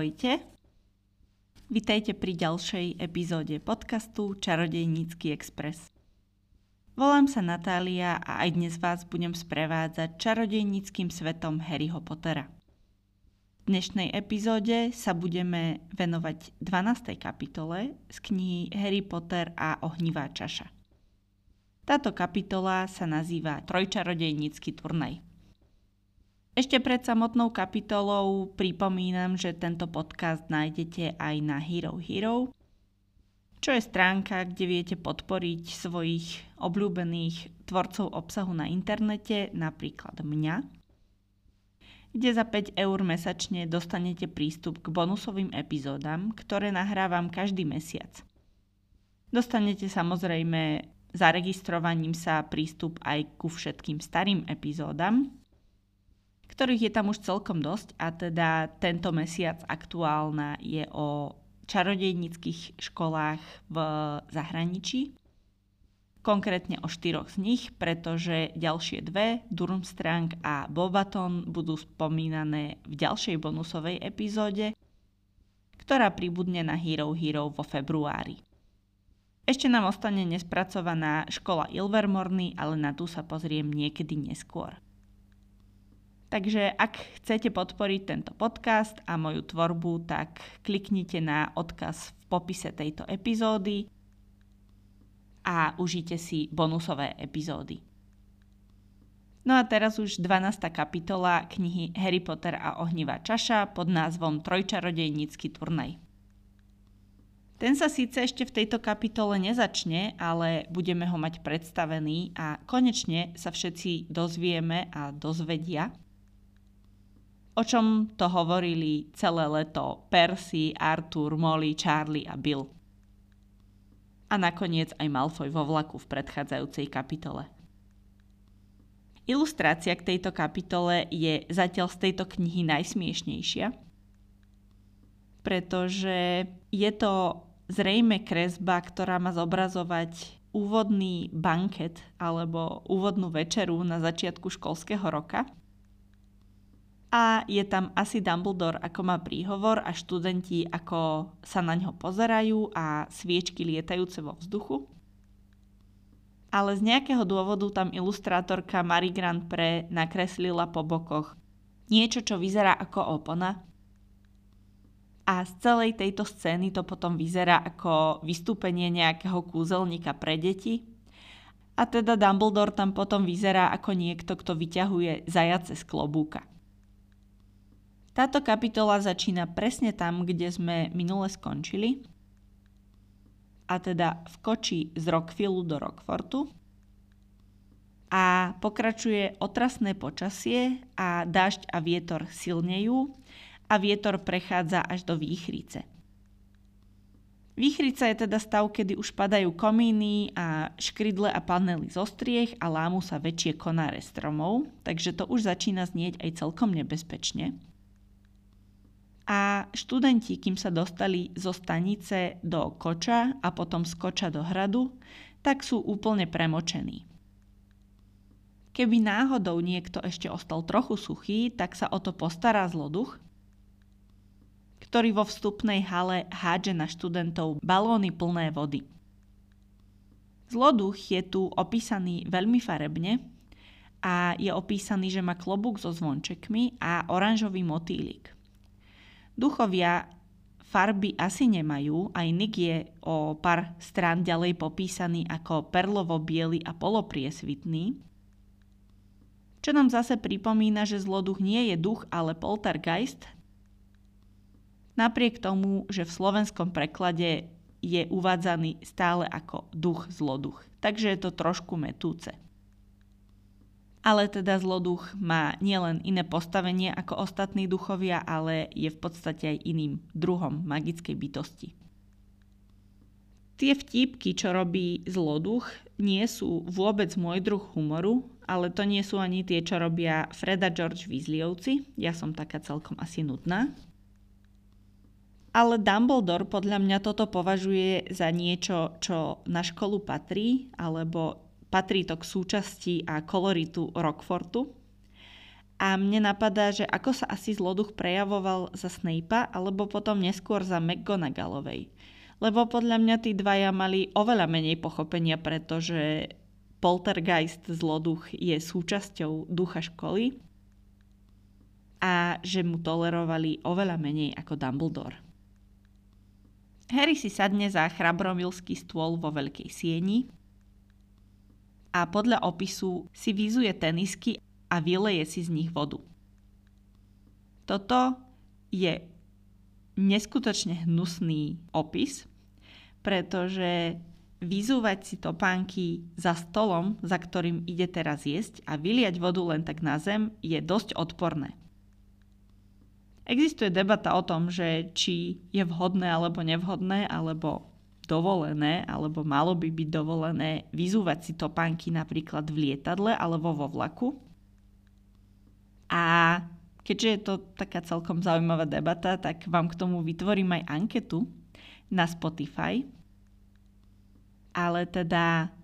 Ahojte. Vitajte pri ďalšej epizóde podcastu Čarodejnícky Express. Volám sa Natália a aj dnes vás budem sprevádzať čarodejníckým svetom Harryho Pottera. V dnešnej epizóde sa budeme venovať 12. kapitole z knihy Harry Potter a ohnivá čaša. Táto kapitola sa nazýva Trojčarodejnícky turnaj. Ešte pred samotnou kapitolou pripomínam, že tento podcast nájdete aj na Hero Hero, čo je stránka, kde viete podporiť svojich obľúbených tvorcov obsahu na internete, napríklad mňa, kde za 5 eur mesačne dostanete prístup k bonusovým epizódam, ktoré nahrávam každý mesiac. Dostanete samozrejme zaregistrovaním sa prístup aj ku všetkým starým epizódam, ktorých je tam už celkom dosť a teda tento mesiac aktuálna je o čarodejnických školách v zahraničí. Konkrétne o štyroch z nich, pretože ďalšie dve, Durmstrang a Bobaton, budú spomínané v ďalšej bonusovej epizóde, ktorá pribudne na Hero Hero vo februári. Ešte nám ostane nespracovaná škola Ilvermorny, ale na tú sa pozriem niekedy neskôr. Takže ak chcete podporiť tento podcast a moju tvorbu, tak kliknite na odkaz v popise tejto epizódy a užite si bonusové epizódy. No a teraz už 12. kapitola knihy Harry Potter a ohnivá čaša pod názvom Trojčarodejnícky turnaj. Ten sa síce ešte v tejto kapitole nezačne, ale budeme ho mať predstavený a konečne sa všetci dozvieme a dozvedia, o čom to hovorili celé leto Percy, Arthur, Molly, Charlie a Bill. A nakoniec aj Malfoy vo vlaku v predchádzajúcej kapitole. Ilustrácia k tejto kapitole je zatiaľ z tejto knihy najsmiešnejšia, pretože je to zrejme kresba, ktorá má zobrazovať úvodný banket alebo úvodnú večeru na začiatku školského roka – a je tam asi Dumbledore ako má príhovor a študenti ako sa na ňo pozerajú a sviečky lietajúce vo vzduchu. Ale z nejakého dôvodu tam ilustrátorka Marie Grand Pre nakreslila po bokoch niečo, čo vyzerá ako opona. A z celej tejto scény to potom vyzerá ako vystúpenie nejakého kúzelníka pre deti. A teda Dumbledore tam potom vyzerá ako niekto, kto vyťahuje zajace z klobúka. Táto kapitola začína presne tam, kde sme minule skončili, a teda v koči z Rockfillu do Rockfortu. A pokračuje otrasné počasie a dážď a vietor silnejú a vietor prechádza až do výchrice. Výchrica je teda stav, kedy už padajú komíny a škrydle a panely zo striech a lámu sa väčšie konáre stromov, takže to už začína znieť aj celkom nebezpečne a študenti, kým sa dostali zo stanice do koča a potom z koča do hradu, tak sú úplne premočení. Keby náhodou niekto ešte ostal trochu suchý, tak sa o to postará zloduch, ktorý vo vstupnej hale hádže na študentov balóny plné vody. Zloduch je tu opísaný veľmi farebne a je opísaný, že má klobúk so zvončekmi a oranžový motýlik – Duchovia farby asi nemajú, aj Nick je o pár strán ďalej popísaný ako perlovo-biely a polopriesvitný, čo nám zase pripomína, že zloduch nie je duch, ale poltergeist, napriek tomu, že v slovenskom preklade je uvádzaný stále ako duch zloduch. Takže je to trošku metúce ale teda zloduch má nielen iné postavenie ako ostatní duchovia, ale je v podstate aj iným druhom magickej bytosti. Tie vtípky, čo robí zloduch, nie sú vôbec môj druh humoru, ale to nie sú ani tie, čo robia Freda George Weasleyovci. Ja som taká celkom asi nudná. Ale Dumbledore podľa mňa toto považuje za niečo, čo na školu patrí, alebo patrí to k súčasti a koloritu Rockfortu. A mne napadá, že ako sa asi zloduch prejavoval za Snape'a, alebo potom neskôr za McGonagallovej. Lebo podľa mňa tí dvaja mali oveľa menej pochopenia, pretože poltergeist zloduch je súčasťou ducha školy a že mu tolerovali oveľa menej ako Dumbledore. Harry si sadne za chrabromilský stôl vo veľkej sieni a podľa opisu si vyzuje tenisky a vyleje si z nich vodu. Toto je neskutočne hnusný opis, pretože vyzúvať si topánky za stolom, za ktorým ide teraz jesť a vyliať vodu len tak na zem je dosť odporné. Existuje debata o tom, že či je vhodné alebo nevhodné, alebo dovolené, alebo malo by byť dovolené vyzúvať si topánky napríklad v lietadle alebo vo vlaku. A keďže je to taká celkom zaujímavá debata, tak vám k tomu vytvorím aj anketu na Spotify. Ale teda,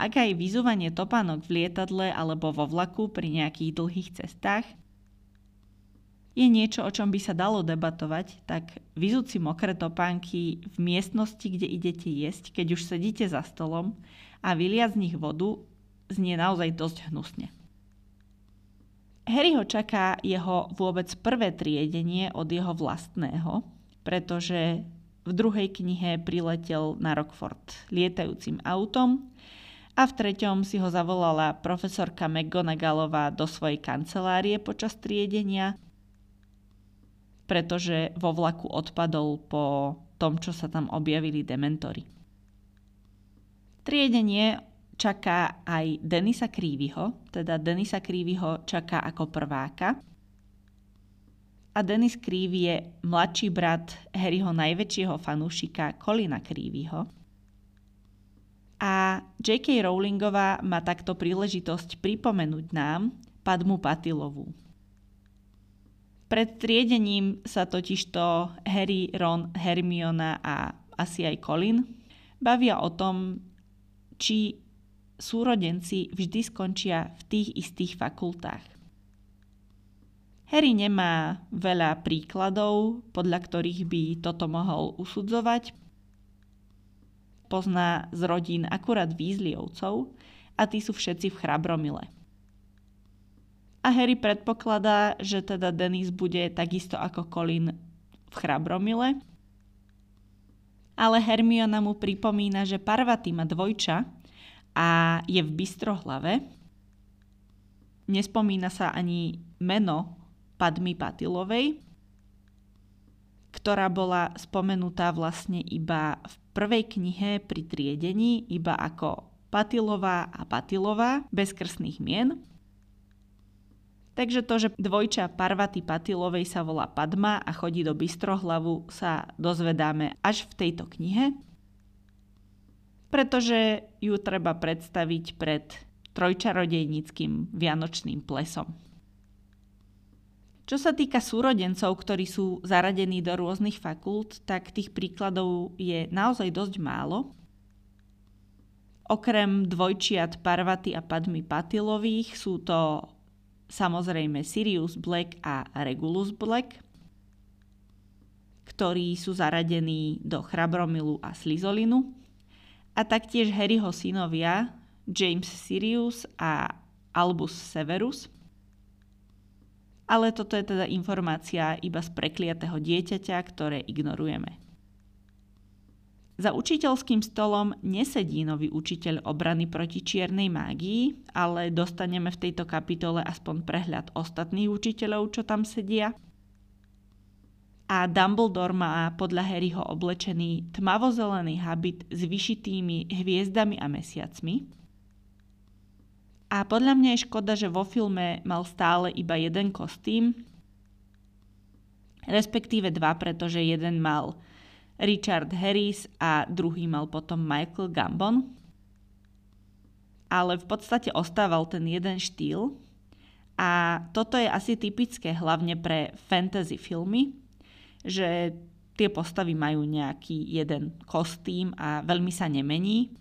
ak aj vyzúvanie topánok v lietadle alebo vo vlaku pri nejakých dlhých cestách je niečo, o čom by sa dalo debatovať, tak vyzúci mokré topánky v miestnosti, kde idete jesť, keď už sedíte za stolom a vylia z nich vodu, znie naozaj dosť hnusne. Harry ho čaká jeho vôbec prvé triedenie od jeho vlastného, pretože v druhej knihe priletel na Rockford lietajúcim autom a v treťom si ho zavolala profesorka McGonagallová do svojej kancelárie počas triedenia pretože vo vlaku odpadol po tom, čo sa tam objavili dementory. Triedenie čaká aj Denisa Krývyho, teda Denisa Krývyho čaká ako prváka. A Denis Krývy je mladší brat Harryho najväčšieho fanúšika Kolina Krývyho. A J.K. Rowlingová má takto príležitosť pripomenúť nám Padmu Patilovú, pred triedením sa totižto Harry, Ron, Hermiona a asi aj Colin bavia o tom, či súrodenci vždy skončia v tých istých fakultách. Harry nemá veľa príkladov, podľa ktorých by toto mohol usudzovať. Pozná z rodín akurát Weasleyovcov a tí sú všetci v Chrabromile. A Harry predpokladá, že teda Denis bude takisto ako Colin v Chrabromile. Ale Hermiona mu pripomína, že Parvati má dvojča a je v Bystrohlave. Nespomína sa ani meno Padmy Patilovej, ktorá bola spomenutá vlastne iba v prvej knihe pri triedení, iba ako Patilová a Patilová, bez krstných mien. Takže to, že dvojča Parvaty Patilovej sa volá Padma a chodí do Bystrohlavu, sa dozvedáme až v tejto knihe, pretože ju treba predstaviť pred trojčarodejníckým vianočným plesom. Čo sa týka súrodencov, ktorí sú zaradení do rôznych fakult, tak tých príkladov je naozaj dosť málo. Okrem dvojčiat Parvaty a Padmy Patilových sú to samozrejme Sirius Black a Regulus Black, ktorí sú zaradení do Chrabromilu a Slizolinu, a taktiež Harryho synovia James Sirius a Albus Severus. Ale toto je teda informácia iba z prekliatého dieťaťa, ktoré ignorujeme. Za učiteľským stolom nesedí nový učiteľ obrany proti čiernej mágii, ale dostaneme v tejto kapitole aspoň prehľad ostatných učiteľov, čo tam sedia. A Dumbledore má podľa Harryho oblečený tmavozelený habit s vyšitými hviezdami a mesiacmi. A podľa mňa je škoda, že vo filme mal stále iba jeden kostým, respektíve dva, pretože jeden mal Richard Harris a druhý mal potom Michael Gambon. Ale v podstate ostával ten jeden štýl a toto je asi typické hlavne pre fantasy filmy, že tie postavy majú nejaký jeden kostým a veľmi sa nemení.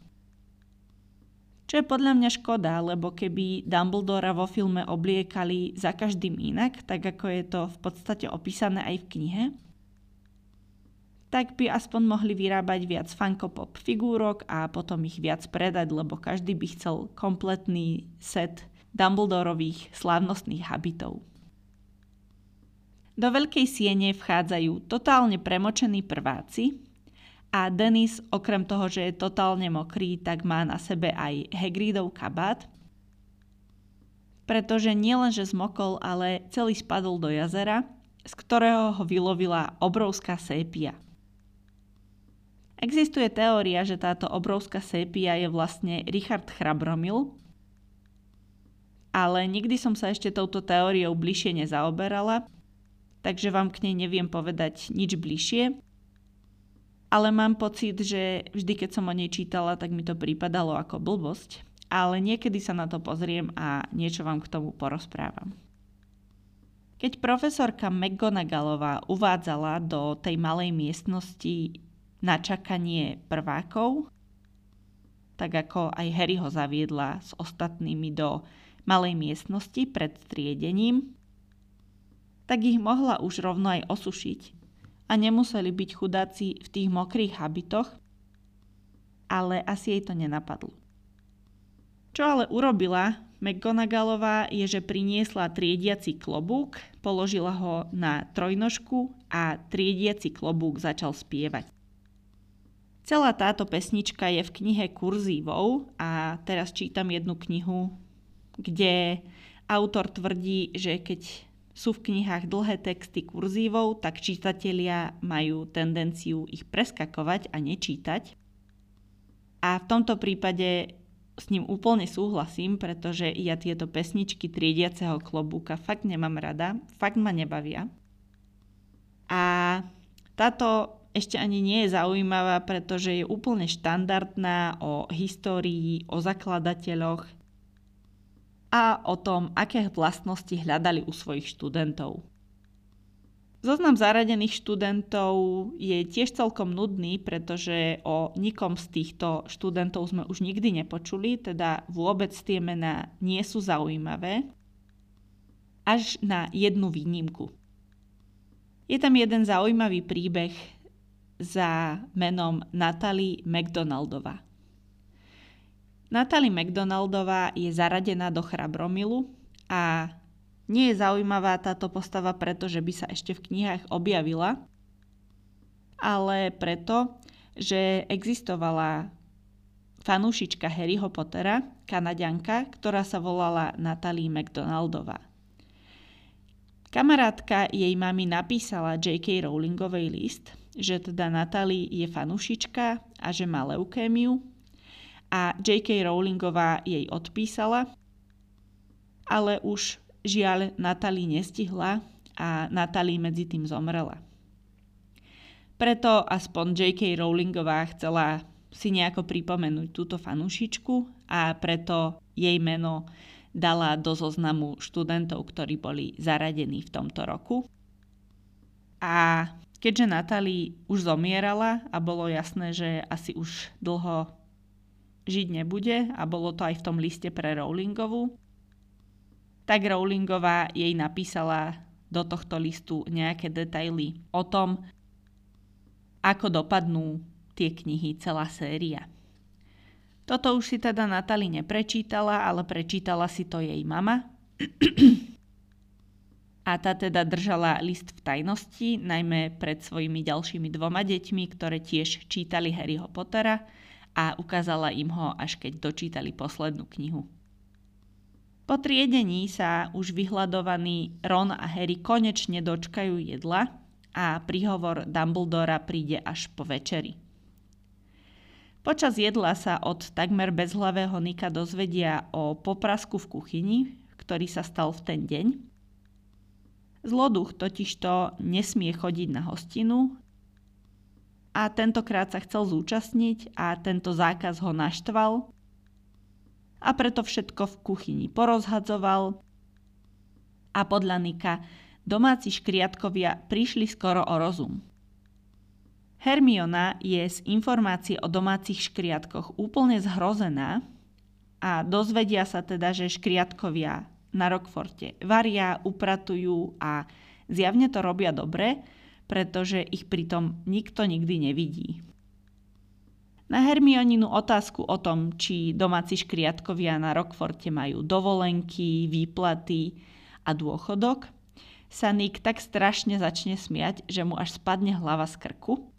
Čo je podľa mňa škoda, lebo keby Dumbledora vo filme obliekali za každým inak, tak ako je to v podstate opísané aj v knihe, tak by aspoň mohli vyrábať viac Funko Pop figúrok a potom ich viac predať, lebo každý by chcel kompletný set Dumbledorových slávnostných habitov. Do veľkej siene vchádzajú totálne premočení prváci, a Denis, okrem toho, že je totálne mokrý, tak má na sebe aj Hagridov kabát, pretože nielenže zmokol, ale celý spadol do jazera, z ktorého ho vylovila obrovská sépia. Existuje teória, že táto obrovská sépia je vlastne Richard Chrabromil, ale nikdy som sa ešte touto teóriou bližšie nezaoberala, takže vám k nej neviem povedať nič bližšie, ale mám pocit, že vždy, keď som o nej čítala, tak mi to prípadalo ako blbosť, ale niekedy sa na to pozriem a niečo vám k tomu porozprávam. Keď profesorka McGonagallová uvádzala do tej malej miestnosti na čakanie prvákov, tak ako aj Harry ho zaviedla s ostatnými do malej miestnosti pred triedením, tak ich mohla už rovno aj osušiť a nemuseli byť chudáci v tých mokrých habitoch, ale asi jej to nenapadlo. Čo ale urobila McGonagallová je, že priniesla triediaci klobúk, položila ho na trojnožku a triediaci klobúk začal spievať. Celá táto pesnička je v knihe Kurzívou a teraz čítam jednu knihu, kde autor tvrdí, že keď sú v knihách dlhé texty kurzívou, tak čitatelia majú tendenciu ich preskakovať a nečítať. A v tomto prípade s ním úplne súhlasím, pretože ja tieto pesničky triediaceho klobúka fakt nemám rada, fakt ma nebavia. A táto ešte ani nie je zaujímavá, pretože je úplne štandardná o histórii, o zakladateľoch, a o tom, aké vlastnosti hľadali u svojich študentov. Zoznam zaradených študentov je tiež celkom nudný, pretože o nikom z týchto študentov sme už nikdy nepočuli, teda vôbec tie mená nie sú zaujímavé, až na jednu výnimku. Je tam jeden zaujímavý príbeh za menom Natalie McDonaldova. Natalie McDonaldová je zaradená do Chrabromilu a nie je zaujímavá táto postava preto, že by sa ešte v knihách objavila, ale preto, že existovala fanúšička Harryho Pottera, kanadianka, ktorá sa volala Natalie McDonaldová. Kamarátka jej mami napísala J.K. Rowlingovej list, že teda Natalie je fanúšička a že má leukémiu a J.K. Rowlingová jej odpísala, ale už žiaľ Natalie nestihla a Natalie medzi tým zomrela. Preto aspoň J.K. Rowlingová chcela si nejako pripomenúť túto fanúšičku a preto jej meno dala do zoznamu študentov, ktorí boli zaradení v tomto roku. A keďže Natalie už zomierala a bolo jasné, že asi už dlho žiť nebude a bolo to aj v tom liste pre Rowlingovú, tak Rowlingová jej napísala do tohto listu nejaké detaily o tom, ako dopadnú tie knihy, celá séria. Toto už si teda Natali neprečítala, ale prečítala si to jej mama. A tá teda držala list v tajnosti, najmä pred svojimi ďalšími dvoma deťmi, ktoré tiež čítali Harryho Pottera a ukázala im ho, až keď dočítali poslednú knihu. Po triedení sa už vyhľadovaní Ron a Harry konečne dočkajú jedla a príhovor Dumbledora príde až po večeri. Počas jedla sa od takmer bezhlavého Nika dozvedia o poprasku v kuchyni, ktorý sa stal v ten deň. Zloduch totižto nesmie chodiť na hostinu a tentokrát sa chcel zúčastniť a tento zákaz ho naštval a preto všetko v kuchyni porozhadzoval a podľa Nika domáci škriatkovia prišli skoro o rozum. Hermiona je z informácie o domácich škriatkoch úplne zhrozená a dozvedia sa teda, že škriatkovia na Rockforte varia, upratujú a zjavne to robia dobre, pretože ich pritom nikto nikdy nevidí. Na Hermioninu otázku o tom, či domáci škriatkovia na Rockforte majú dovolenky, výplaty a dôchodok, sa Nick tak strašne začne smiať, že mu až spadne hlava z krku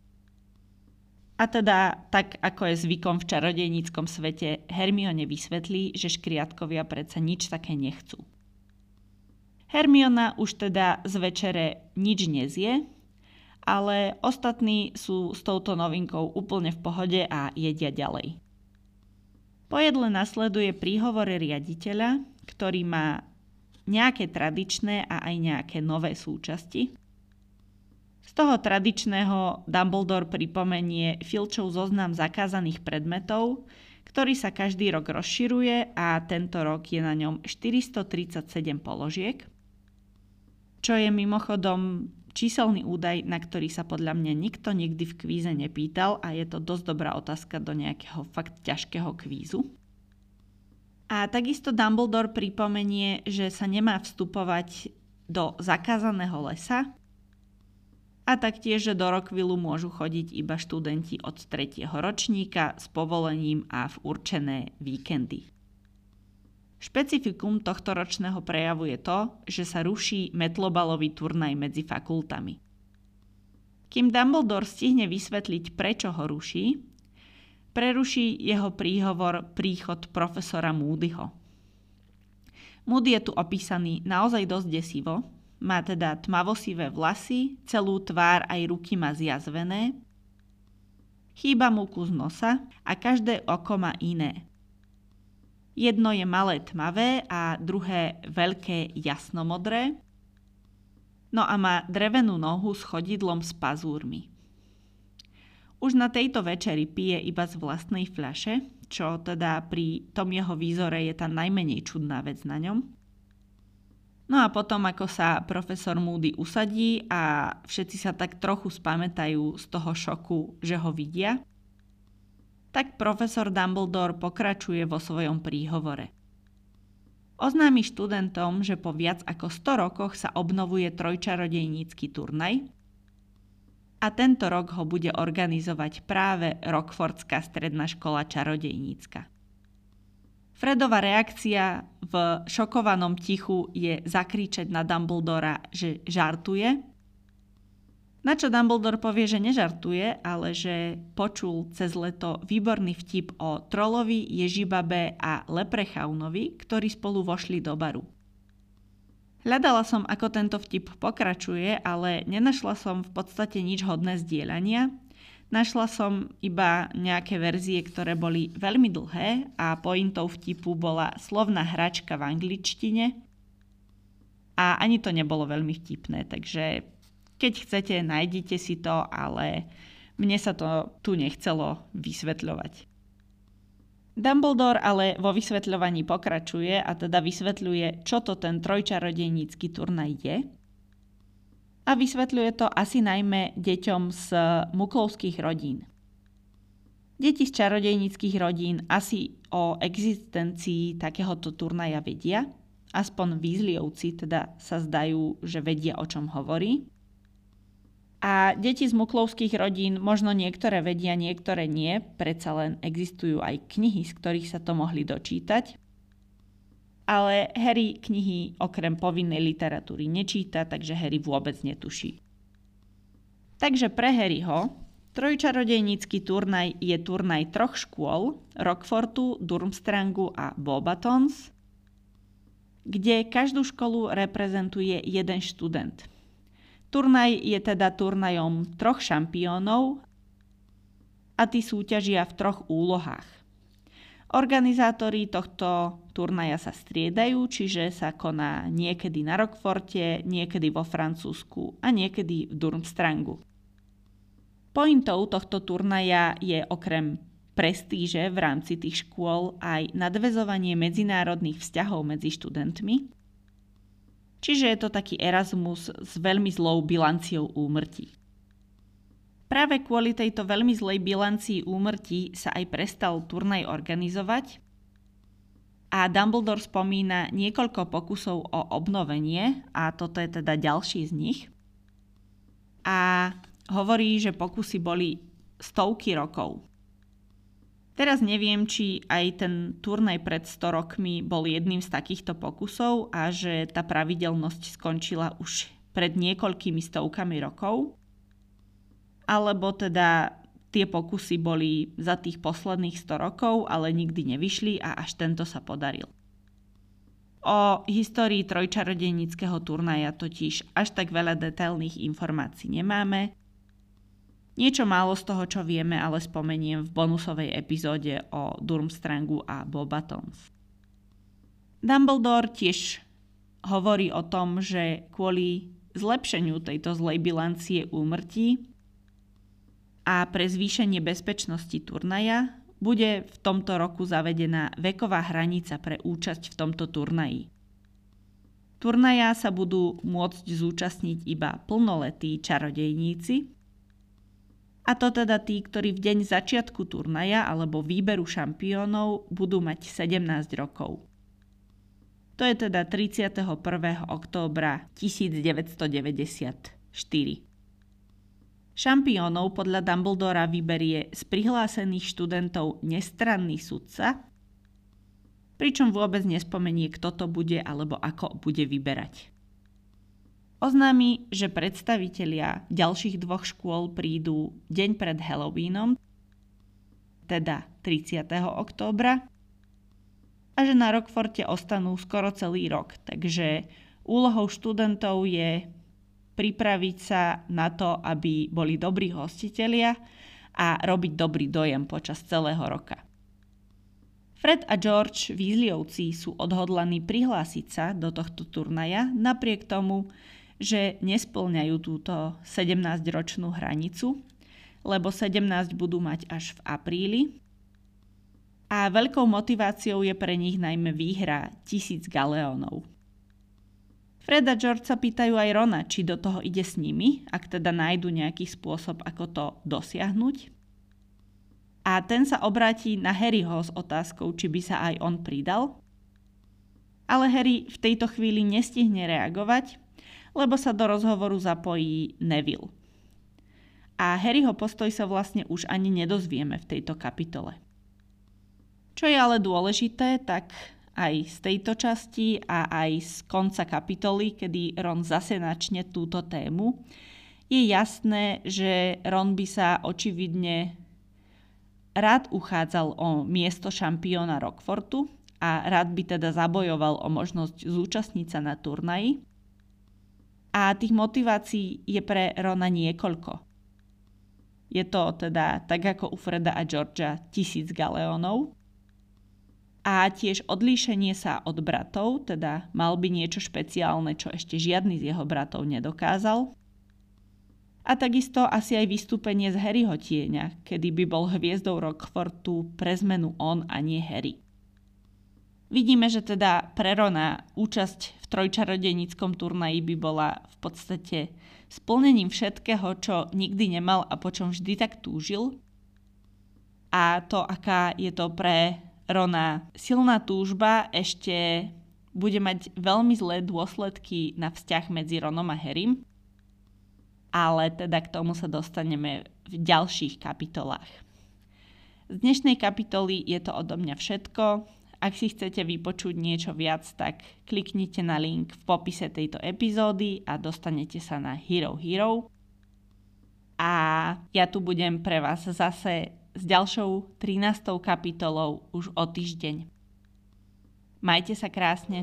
a teda, tak ako je zvykom v čarodejníckom svete, Hermione vysvetlí, že škriatkovia predsa nič také nechcú. Hermiona už teda z večere nič nezie, ale ostatní sú s touto novinkou úplne v pohode a jedia ďalej. Po jedle nasleduje príhovore riaditeľa, ktorý má nejaké tradičné a aj nejaké nové súčasti, toho tradičného Dumbledore pripomenie Filčov zoznam zakázaných predmetov, ktorý sa každý rok rozširuje a tento rok je na ňom 437 položiek, čo je mimochodom číselný údaj, na ktorý sa podľa mňa nikto nikdy v kvíze nepýtal a je to dosť dobrá otázka do nejakého fakt ťažkého kvízu. A takisto Dumbledore pripomenie, že sa nemá vstupovať do zakázaného lesa, a taktiež, že do Rockvillu môžu chodiť iba študenti od 3. ročníka s povolením a v určené víkendy. Špecifikum tohto ročného prejavu je to, že sa ruší metlobalový turnaj medzi fakultami. Kým Dumbledore stihne vysvetliť, prečo ho ruší, preruší jeho príhovor príchod profesora Moodyho. Moody je tu opísaný naozaj dosť desivo, má teda tmavosivé vlasy, celú tvár aj ruky má zjazvené. Chýba mu kus nosa a každé oko má iné. Jedno je malé tmavé a druhé veľké jasnomodré. No a má drevenú nohu s chodidlom s pazúrmi. Už na tejto večeri pije iba z vlastnej fľaše, čo teda pri tom jeho výzore je tá najmenej čudná vec na ňom. No a potom, ako sa profesor Moody usadí a všetci sa tak trochu spamätajú z toho šoku, že ho vidia, tak profesor Dumbledore pokračuje vo svojom príhovore. Oznámi študentom, že po viac ako 100 rokoch sa obnovuje trojčarodejnícky turnaj a tento rok ho bude organizovať práve Rockfordská stredná škola čarodejnícka. Fredova reakcia v šokovanom tichu je zakričať na Dumbledora, že žartuje. Na čo Dumbledore povie, že nežartuje, ale že počul cez leto výborný vtip o trolovi, ježibabe a leprechaunovi, ktorí spolu vošli do baru. Hľadala som, ako tento vtip pokračuje, ale nenašla som v podstate nič hodné zdieľania, Našla som iba nejaké verzie, ktoré boli veľmi dlhé a pointou vtipu bola slovná hračka v angličtine a ani to nebolo veľmi vtipné, takže keď chcete, nájdite si to, ale mne sa to tu nechcelo vysvetľovať. Dumbledore ale vo vysvetľovaní pokračuje a teda vysvetľuje, čo to ten trojčarodejnícky turnaj je a vysvetľuje to asi najmä deťom z muklovských rodín. Deti z čarodejnických rodín asi o existencii takéhoto turnaja vedia, aspoň výzliovci teda sa zdajú, že vedia o čom hovorí. A deti z muklovských rodín možno niektoré vedia, niektoré nie, predsa len existujú aj knihy, z ktorých sa to mohli dočítať ale Harry knihy okrem povinnej literatúry nečíta, takže Harry vôbec netuší. Takže pre Harryho trojčarodejnícky turnaj je turnaj troch škôl, Rockfortu, Durmstrangu a Bobatons, kde každú školu reprezentuje jeden študent. Turnaj je teda turnajom troch šampiónov a tí súťažia v troch úlohách. Organizátori tohto turnaja sa striedajú, čiže sa koná niekedy na Rockforte, niekedy vo Francúzsku a niekedy v Durmstrangu. Pointou tohto turnaja je okrem prestíže v rámci tých škôl aj nadvezovanie medzinárodných vzťahov medzi študentmi. Čiže je to taký Erasmus s veľmi zlou bilanciou úmrtí. Práve kvôli tejto veľmi zlej bilancii úmrtí sa aj prestal turnaj organizovať A Dumbledore spomína niekoľko pokusov o obnovenie a toto je teda ďalší z nich. A hovorí, že pokusy boli stovky rokov. Teraz neviem, či aj ten turnaj pred 100 rokmi bol jedným z takýchto pokusov a že tá pravidelnosť skončila už pred niekoľkými stovkami rokov. Alebo teda tie pokusy boli za tých posledných 100 rokov, ale nikdy nevyšli a až tento sa podaril. O histórii trojčarodejnického turnaja totiž až tak veľa detailných informácií nemáme, Niečo málo z toho, čo vieme, ale spomeniem v bonusovej epizóde o Durmstrangu a Bobatons. Dumbledore tiež hovorí o tom, že kvôli zlepšeniu tejto zlej bilancie úmrtí a pre zvýšenie bezpečnosti turnaja bude v tomto roku zavedená veková hranica pre účasť v tomto turnaji. Turnaja sa budú môcť zúčastniť iba plnoletí čarodejníci, a to teda tí, ktorí v deň začiatku turnaja alebo výberu šampiónov budú mať 17 rokov. To je teda 31. októbra 1994. Šampiónov podľa Dumbledora vyberie z prihlásených študentov nestranný sudca, pričom vôbec nespomenie, kto to bude alebo ako bude vyberať. Oznámi, že predstavitelia ďalších dvoch škôl prídu deň pred Halloweenom, teda 30. októbra, a že na Rockforte ostanú skoro celý rok. Takže úlohou študentov je pripraviť sa na to, aby boli dobrí hostitelia a robiť dobrý dojem počas celého roka. Fred a George Weasleyovci sú odhodlaní prihlásiť sa do tohto turnaja, napriek tomu, že nesplňajú túto 17-ročnú hranicu, lebo 17 budú mať až v apríli. A veľkou motiváciou je pre nich najmä výhra tisíc galeónov. Fred a George sa pýtajú aj Rona, či do toho ide s nimi, ak teda nájdu nejaký spôsob, ako to dosiahnuť. A ten sa obráti na Harryho s otázkou, či by sa aj on pridal. Ale Harry v tejto chvíli nestihne reagovať, lebo sa do rozhovoru zapojí Neville. A Harryho postoj sa vlastne už ani nedozvieme v tejto kapitole. Čo je ale dôležité, tak aj z tejto časti a aj z konca kapitoly, kedy Ron zase načne túto tému, je jasné, že Ron by sa očividne rád uchádzal o miesto šampióna Rockfortu a rád by teda zabojoval o možnosť zúčastniť sa na turnaji, a tých motivácií je pre Rona niekoľko. Je to teda, tak ako u Freda a Georgia, tisíc galeónov. A tiež odlíšenie sa od bratov, teda mal by niečo špeciálne, čo ešte žiadny z jeho bratov nedokázal. A takisto asi aj vystúpenie z Harryho tieňa, kedy by bol hviezdou Rockfortu pre zmenu on a nie Harry. Vidíme, že teda pre Rona účasť v trojčarodenickom turnaji by bola v podstate splnením všetkého, čo nikdy nemal a po čom vždy tak túžil. A to, aká je to pre Rona silná túžba, ešte bude mať veľmi zlé dôsledky na vzťah medzi Ronom a Harrym. Ale teda k tomu sa dostaneme v ďalších kapitolách. Z dnešnej kapitoly je to odo mňa všetko. Ak si chcete vypočuť niečo viac, tak kliknite na link v popise tejto epizódy a dostanete sa na Hero Hero. A ja tu budem pre vás zase s ďalšou 13. kapitolou už o týždeň. Majte sa krásne.